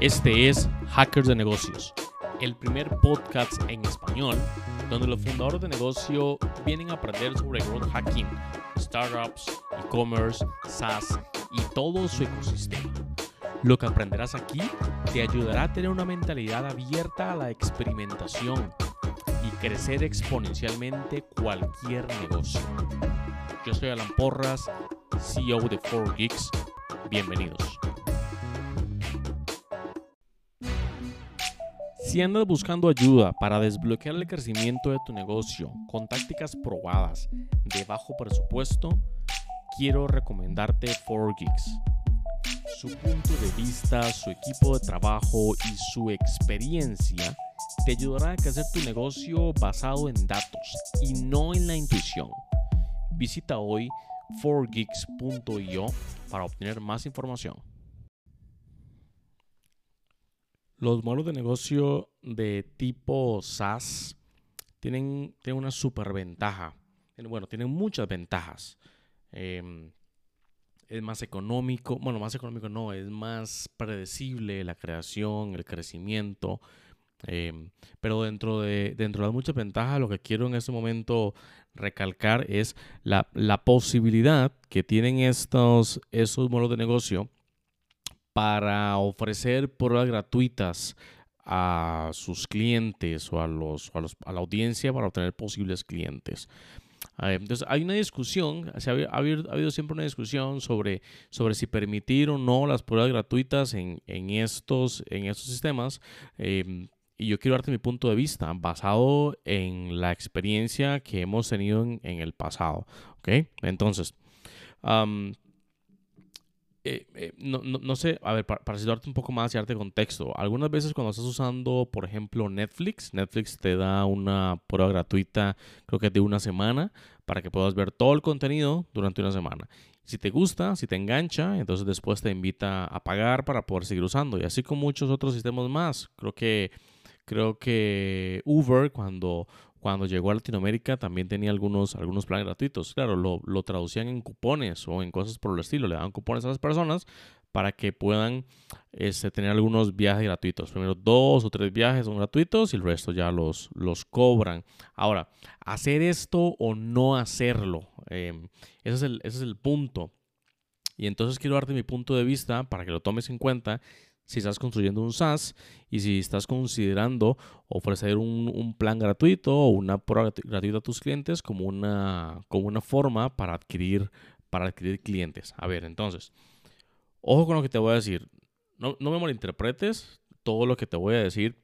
Este es Hackers de Negocios, el primer podcast en español donde los fundadores de negocio vienen a aprender sobre growth hacking, startups, e-commerce, SaaS y todo su ecosistema. Lo que aprenderás aquí te ayudará a tener una mentalidad abierta a la experimentación y crecer exponencialmente cualquier negocio. Yo soy Alan Porras, CEO de 4Geeks. Bienvenidos. Si andas buscando ayuda para desbloquear el crecimiento de tu negocio con tácticas probadas de bajo presupuesto, quiero recomendarte 4Geeks. Su punto de vista, su equipo de trabajo y su experiencia te ayudará a crecer tu negocio basado en datos y no en la intuición. Visita hoy 4geeks.io para obtener más información. Los modelos de negocio de tipo SaaS tienen, tienen una superventaja. Bueno, tienen muchas ventajas. Em, es más económico, bueno, más económico no, es más predecible la creación, el crecimiento. Em, pero dentro de, dentro de las muchas ventajas, lo que quiero en este momento recalcar es la, posibilidad que tienen estos, estos modelos de negocio para ofrecer pruebas gratuitas a sus clientes o a, los, a, la audiencia para obtener posibles clientes. Entonces, hay una discusión, ha, habido, siempre una discusión sobre, sobre si permitir o no las pruebas gratuitas en, estos, en estos sistemas. Em, y yo quiero darte mi punto de vista basado en la experiencia que hemos tenido en, el pasado. ¿Ok? Entonces, eh, eh, no, no, sé, a ver, para, situarte un poco más y darte contexto, algunas veces cuando estás usando, por ejemplo, Netflix, Netflix te da una prueba gratuita, creo que de una semana, para que puedas ver todo el contenido durante una semana. Si te gusta, si te engancha, entonces después te invita a pagar para poder seguir usando. Y así con muchos otros sistemas más. Creo que, creo que Uber, cuando cuando llegó a Latinoamérica también tenía algunos, algunos planes gratuitos. Claro, lo, lo, traducían en cupones o en cosas por el estilo. Le daban cupones a las personas para que puedan este, tener algunos viajes gratuitos. Primero dos o tres viajes son gratuitos y el resto ya los, los cobran. Ahora, hacer esto o no hacerlo, em, ese, es el, ese es el punto. Y entonces quiero darte mi punto de vista para que lo tomes en cuenta si estás construyendo un SaaS y si estás considerando ofrecer un, plan gratuito o una prueba gratuita a tus clientes como una, como una forma para adquirir, para adquirir clientes. A ver, entonces, ojo con lo que te voy a decir. No, me malinterpretes. Todo lo que te voy a decir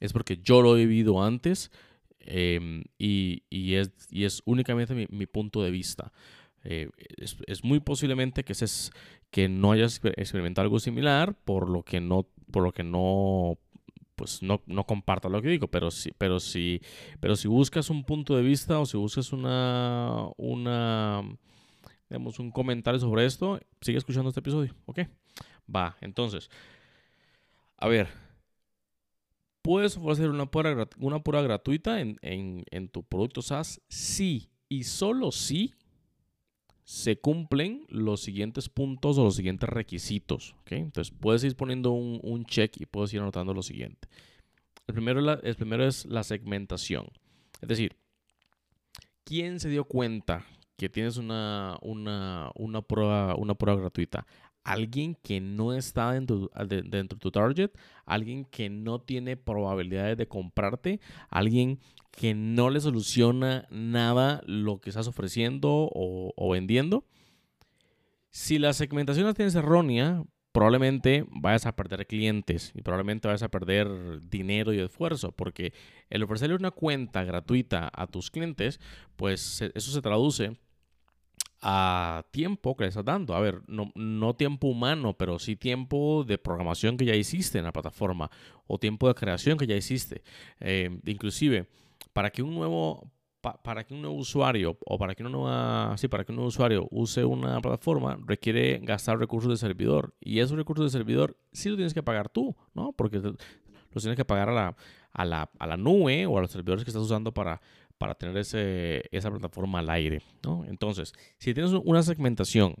es porque yo lo he vivido antes em, y, es, es únicamente mi, punto de vista. Eh, es, es, muy posiblemente que, que no hayas experimentado algo similar, por lo que no, por lo que no, pues no, no lo que digo, pero si, pero si, pero si buscas un punto de vista o si buscas una, una, digamos, un comentario sobre esto, sigue escuchando este episodio, ¿ok? Va, entonces, a ver, ¿puedes ofrecer una prueba, una prueba gratuita en, en, en tu producto SaaS? Sí, y solo sí se cumplen los siguientes puntos o los siguientes requisitos. Entonces puedes ir poniendo un, check y puedes ir anotando lo siguiente. El primero, el primero es la segmentación. Es decir, ¿quién se dio cuenta que tienes una, una, una, prueba, una prueba gratuita? Alguien que no está dentro, de tu target, alguien que no tiene probabilidades de comprarte, alguien que no le soluciona nada lo que estás ofreciendo o, vendiendo. Si la segmentación la tienes errónea, probablemente vayas a perder clientes y probablemente vayas a perder dinero y esfuerzo, porque el ofrecerle una cuenta gratuita a tus clientes, pues eso se traduce a tiempo que le estás dando. A ver, no, no, tiempo humano, pero sí tiempo de programación que ya hiciste en la plataforma o tiempo de creación que ya hiciste. Eh, inclusive, para que un nuevo para que un nuevo usuario o para que una nueva, sí, para que un nuevo usuario use una plataforma requiere gastar recursos de servidor y esos recursos de servidor sí los tienes que pagar tú, ¿no? Porque los tienes que pagar a la, a la, a la nube o a los servidores que estás usando para, para tener ese, esa plataforma al aire. ¿no? Entonces, si tienes una segmentación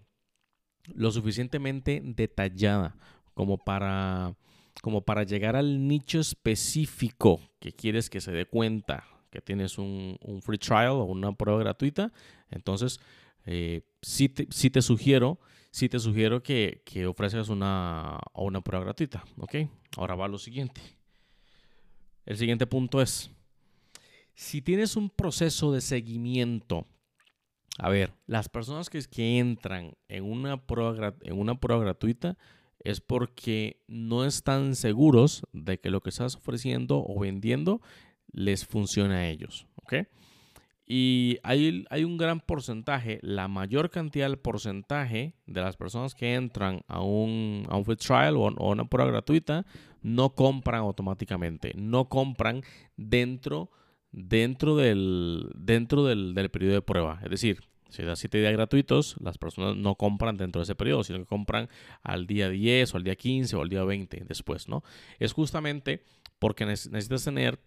lo suficientemente detallada como para, como para llegar al nicho específico que quieres que se dé cuenta que tienes un, free trial o una prueba gratuita, entonces eh, sí, te, sugiero, sí te sugiero que, que ofrezcas una, una prueba gratuita. ¿ok? Ahora va lo siguiente. El siguiente punto es, si tienes un proceso de seguimiento, a ver, las personas que, entran en una, prueba, en una prueba gratuita es porque no están seguros de que lo que estás ofreciendo o vendiendo les funcione a ellos. ¿ok? Y hay, hay, un gran porcentaje, la mayor cantidad del porcentaje de las personas que entran a un, a un free trial o, a una prueba gratuita no compran automáticamente, no compran dentro, dentro, del, dentro del, del periodo de prueba. Es decir, si da 7 días gratuitos, las personas no compran dentro de ese periodo, sino que compran al día 10 o al día 15 o al día 20 después, ¿no? Es justamente porque necesitas tener,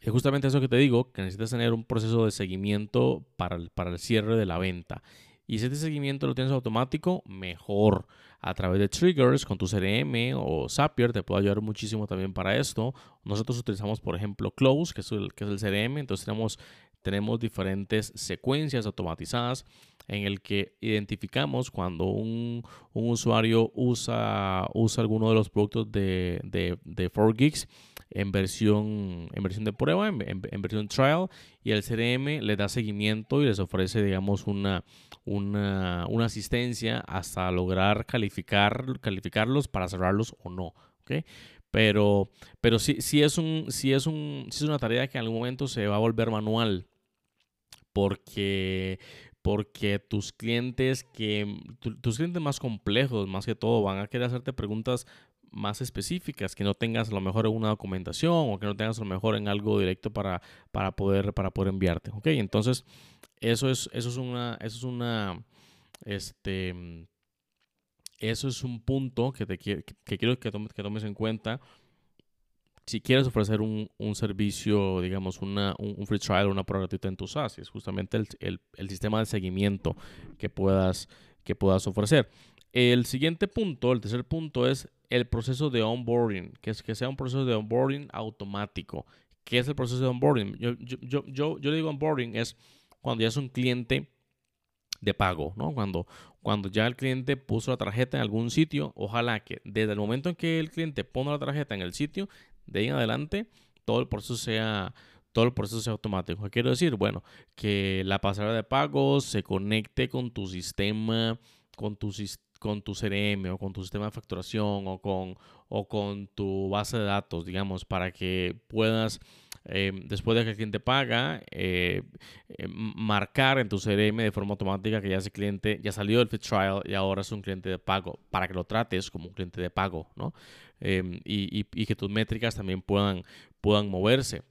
es justamente eso que te digo, que necesitas tener un proceso de seguimiento para el, para el cierre de la venta. Y si este seguimiento lo tienes automático, mejor. A través de triggers con tu CRM o Zapier te puede ayudar muchísimo también para esto. Nosotros utilizamos, por ejemplo, Close, que es el, que CRM. Entonces tenemos tenemos diferentes secuencias automatizadas en el que identificamos cuando un, usuario usa, usa alguno de los productos de, de, de 4Geeks en versión, en versión de prueba, en, versión trial, y el CRM le da seguimiento y les ofrece, digamos, una, una, una asistencia hasta lograr calificar, calificarlos para cerrarlos o no. ¿okay? Pero, pero sí, es un, sí, es un, sí es una tarea que en algún momento se va a volver manual porque, porque tus clientes que tus clientes más complejos más que todo van a querer hacerte preguntas más específicas, que no tengas a lo mejor en una documentación o que no tengas a lo mejor en algo directo para, para, poder, para poder enviarte. ¿ok? Entonces, eso es, eso es una, eso es una, este, eso es un punto que, te, que, que quiero que tomes, que tomes en cuenta si quieres ofrecer un, servicio, digamos, una, un, free trial, una prueba gratuita en tu SaaS, es justamente el, sistema de seguimiento que puedas, que puedas ofrecer. El siguiente punto, el tercer punto es el proceso de onboarding, que es que sea un proceso de onboarding automático. ¿Qué es el proceso de onboarding? Yo, yo, yo, digo onboarding es cuando ya es un cliente de pago, ¿no? Cuando, cuando ya el cliente puso la tarjeta en algún sitio, ojalá que desde el momento en que el cliente pone la tarjeta en el sitio, de ahí en adelante todo el proceso sea todo el proceso sea automático. ¿Qué quiero decir? Bueno, que la pasarela de pagos se conecte con tu sistema, con tu, con tu CRM o con tu sistema de facturación o con, o con tu base de datos, digamos, para que puedas, eh, después de que el cliente paga, eh, eh, marcar en tu CRM de forma automática que ya ese cliente ya salió del fit trial y ahora es un cliente de pago, para que lo trates como un cliente de pago, ¿no? Em, y, que tus métricas también puedan, puedan moverse.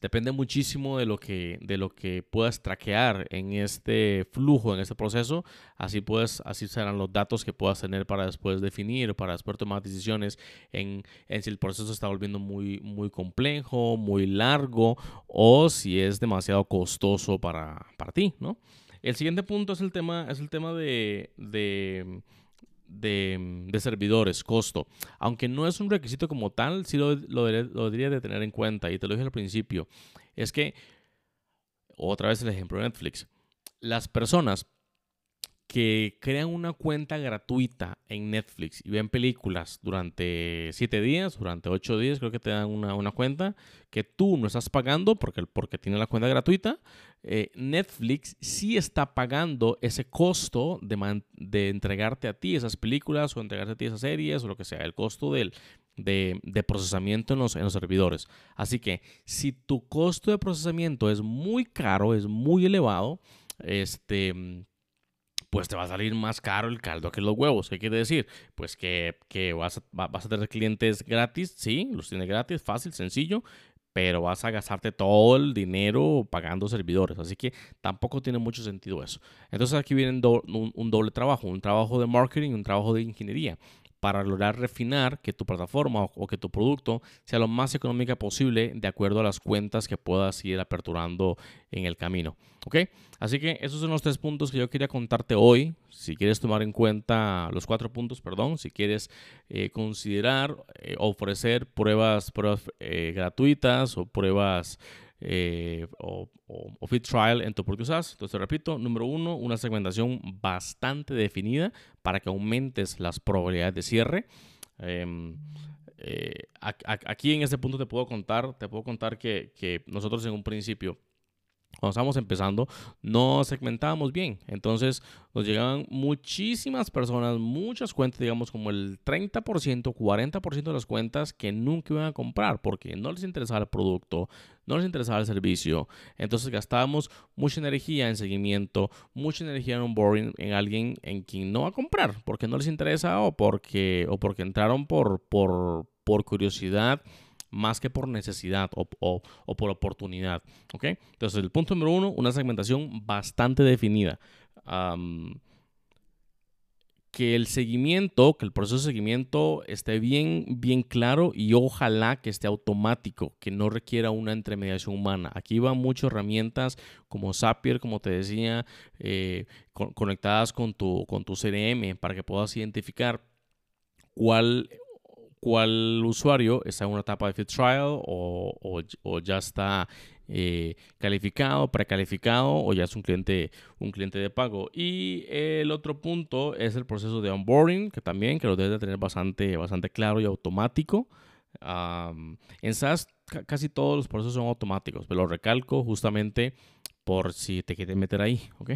Depende muchísimo de lo, que, de lo que puedas traquear en este flujo, en este proceso. Así, puedes, así serán los datos que puedas tener para después definir, para después tomar decisiones en, en si el proceso está volviendo muy, muy complejo, muy largo o si es demasiado costoso para, para ti. ¿no? El siguiente punto es el tema, es el tema de de, servidores, costo. Aunque no es un requisito como tal, sí lo, lo, lo debería de tener en cuenta. Y te lo dije al principio. Es que, otra vez el ejemplo de Netflix. Las personas que crean una cuenta gratuita en Netflix y ven películas durante 7 días, durante 8 días, creo que te dan una, cuenta que tú no estás pagando porque, porque tiene la cuenta gratuita. Eh, Netflix sí está pagando ese costo de, de, entregarte a ti esas películas o entregarte a ti esas series o lo que sea, el costo del, de, de, procesamiento en los, en los servidores. Así que si tu costo de procesamiento es muy caro, es muy elevado, este pues te va a salir más caro el caldo que los huevos. ¿Qué quiere decir? Pues que, vas, a, vas a tener clientes gratis, sí, los tienes gratis, fácil, sencillo, pero vas a gastarte todo el dinero pagando servidores. Así que tampoco tiene mucho sentido eso. Entonces aquí viene un, doble trabajo, un trabajo de marketing y un trabajo de ingeniería. Para lograr refinar que tu plataforma o, que tu producto sea lo más económica posible de acuerdo a las cuentas que puedas ir aperturando en el camino. ¿Ok? Así que esos son los tres puntos que yo quería contarte hoy. Si quieres tomar en cuenta los cuatro puntos, perdón, si quieres eh, considerar eh, ofrecer pruebas, eh, gratuitas o pruebas o, o, fit trial en tu propio SaaS. Entonces, repito, número uno, una segmentación bastante definida para que aumentes las probabilidades de cierre. Em, aquí en este punto te puedo contar, te puedo contar que, que nosotros en un principio cuando estábamos empezando, no segmentábamos bien. Entonces nos llegaban muchísimas personas, muchas cuentas, digamos como el 30%, 40% de las cuentas que nunca iban a comprar porque no les interesaba el producto, no les interesaba el servicio. Entonces gastábamos mucha energía en seguimiento, mucha energía en onboarding en alguien en quien no va a comprar porque no les interesa o porque, o porque entraron por, por, por curiosidad más que por necesidad o, por oportunidad. ¿ok? Entonces, el punto número uno, una segmentación bastante definida. que el seguimiento, que el proceso de seguimiento esté bien, bien claro y ojalá que esté automático, que no requiera una intermediación humana. Aquí van muchas herramientas como Zapier, como te decía, eh, conectadas con tu, con tu para que puedas identificar cuál cuál usuario está en una etapa de fit trial o, ya está eh, calificado, precalificado o ya es un cliente, un cliente de pago. Y el otro punto es el proceso de onboarding, que también que lo debes de tener bastante, bastante claro y automático. en SaaS casi todos los procesos son automáticos, pero lo recalco justamente por si te quieres meter ahí, ¿ok?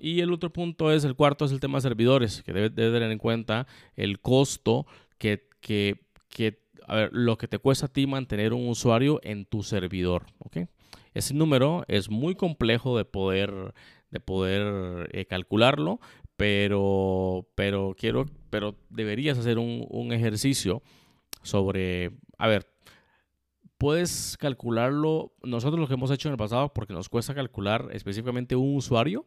y el otro punto es, el cuarto es el tema de servidores, que debes de tener en cuenta el costo que, que, que, a ver, lo que te cuesta a ti mantener un usuario en tu servidor, ¿ok? Ese número es muy complejo de poder, de poder eh, calcularlo, pero, pero quiero, pero deberías hacer un, un ejercicio sobre, a ver, puedes calcularlo. Nosotros lo que hemos hecho en el pasado, porque nos cuesta calcular específicamente un usuario,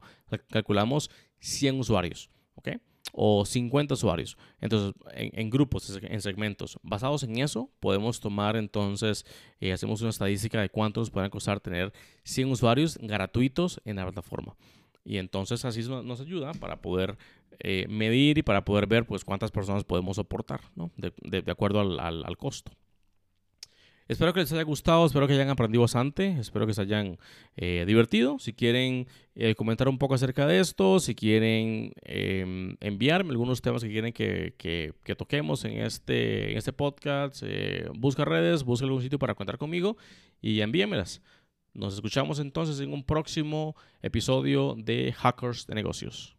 calculamos 100 usuarios, ¿ok? O 50 usuarios. Entonces, en, grupos, en segmentos. Basados en eso, podemos tomar entonces, eh, hacemos una estadística de cuánto nos pueden costar tener 100 usuarios gratuitos en la plataforma. Y entonces así nos ayuda para poder eh, medir y para poder ver pues cuántas personas podemos soportar, ¿no? de, acuerdo al costo. Espero que les haya gustado, espero que hayan aprendido bastante, espero que se hayan eh, divertido. Si quieren eh, comentar un poco acerca de esto, si quieren em, enviarme algunos temas que quieren que, toquemos en este, este podcast, eh, busca redes, busca algún sitio para contar conmigo y envíenmelas. Nos escuchamos entonces en un próximo episodio de Hackers de Negocios.